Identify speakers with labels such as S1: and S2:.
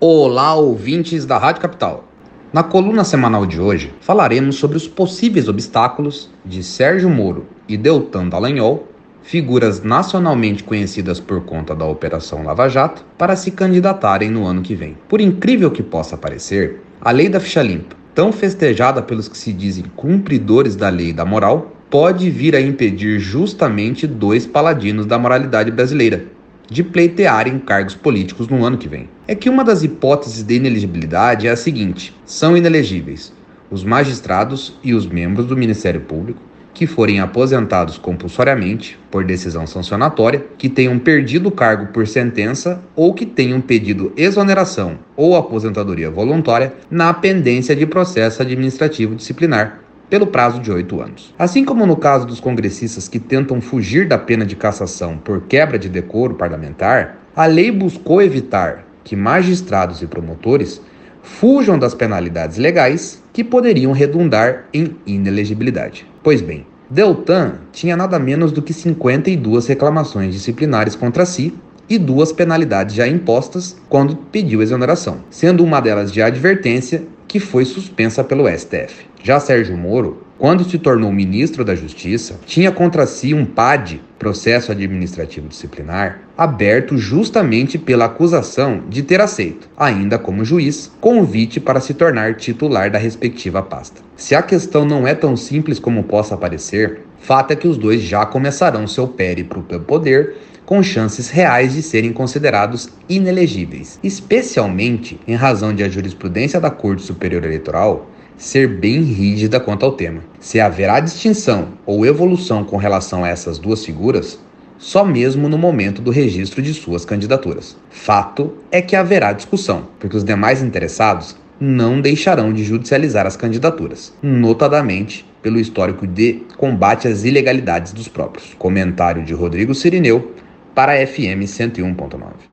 S1: Olá, ouvintes da Rádio Capital. Na coluna semanal de hoje, falaremos sobre os possíveis obstáculos de Sérgio Moro e Deltan Dallagnol, figuras nacionalmente conhecidas por conta da Operação Lava Jato, para se candidatarem no ano que vem. Por incrível que possa parecer, a lei da ficha limpa, tão festejada pelos que se dizem cumpridores da lei da moral, pode vir a impedir justamente dois paladinos da moralidade brasileira, de pleitearem cargos políticos no ano que vem. É que uma das hipóteses de inelegibilidade é a seguinte: são inelegíveis os magistrados e os membros do Ministério Público que forem aposentados compulsoriamente por decisão sancionatória, que tenham perdido o cargo por sentença ou que tenham pedido exoneração ou aposentadoria voluntária na pendência de processo administrativo disciplinar pelo prazo de oito anos. Assim como no caso dos congressistas que tentam fugir da pena de cassação por quebra de decoro parlamentar, a lei buscou evitar que magistrados e promotores fujam das penalidades legais que poderiam redundar em inelegibilidade. Pois bem, Deltan tinha nada menos do que 52 reclamações disciplinares contra si e duas penalidades já impostas quando pediu exoneração, sendo uma delas de advertência que foi suspensa pelo STF. Já Sérgio Moro, quando se tornou ministro da Justiça, tinha contra si um PAD, processo administrativo disciplinar, aberto justamente pela acusação de ter aceito, ainda como juiz, convite para se tornar titular da respectiva pasta. Se a questão não é tão simples como possa parecer, fato é que os dois já começarão seu périplo pelo poder com chances reais de serem considerados inelegíveis, especialmente em razão de a jurisprudência da Corte Superior Eleitoral ser bem rígida quanto ao tema. Se haverá distinção ou evolução com relação a essas duas figuras, só mesmo no momento do registro de suas candidaturas. Fato é que haverá discussão, porque os demais interessados não deixarão de judicializar as candidaturas, notadamente pelo histórico de combate às ilegalidades dos próprios. Comentário de Rodrigo Sirineu, para FM 101.9.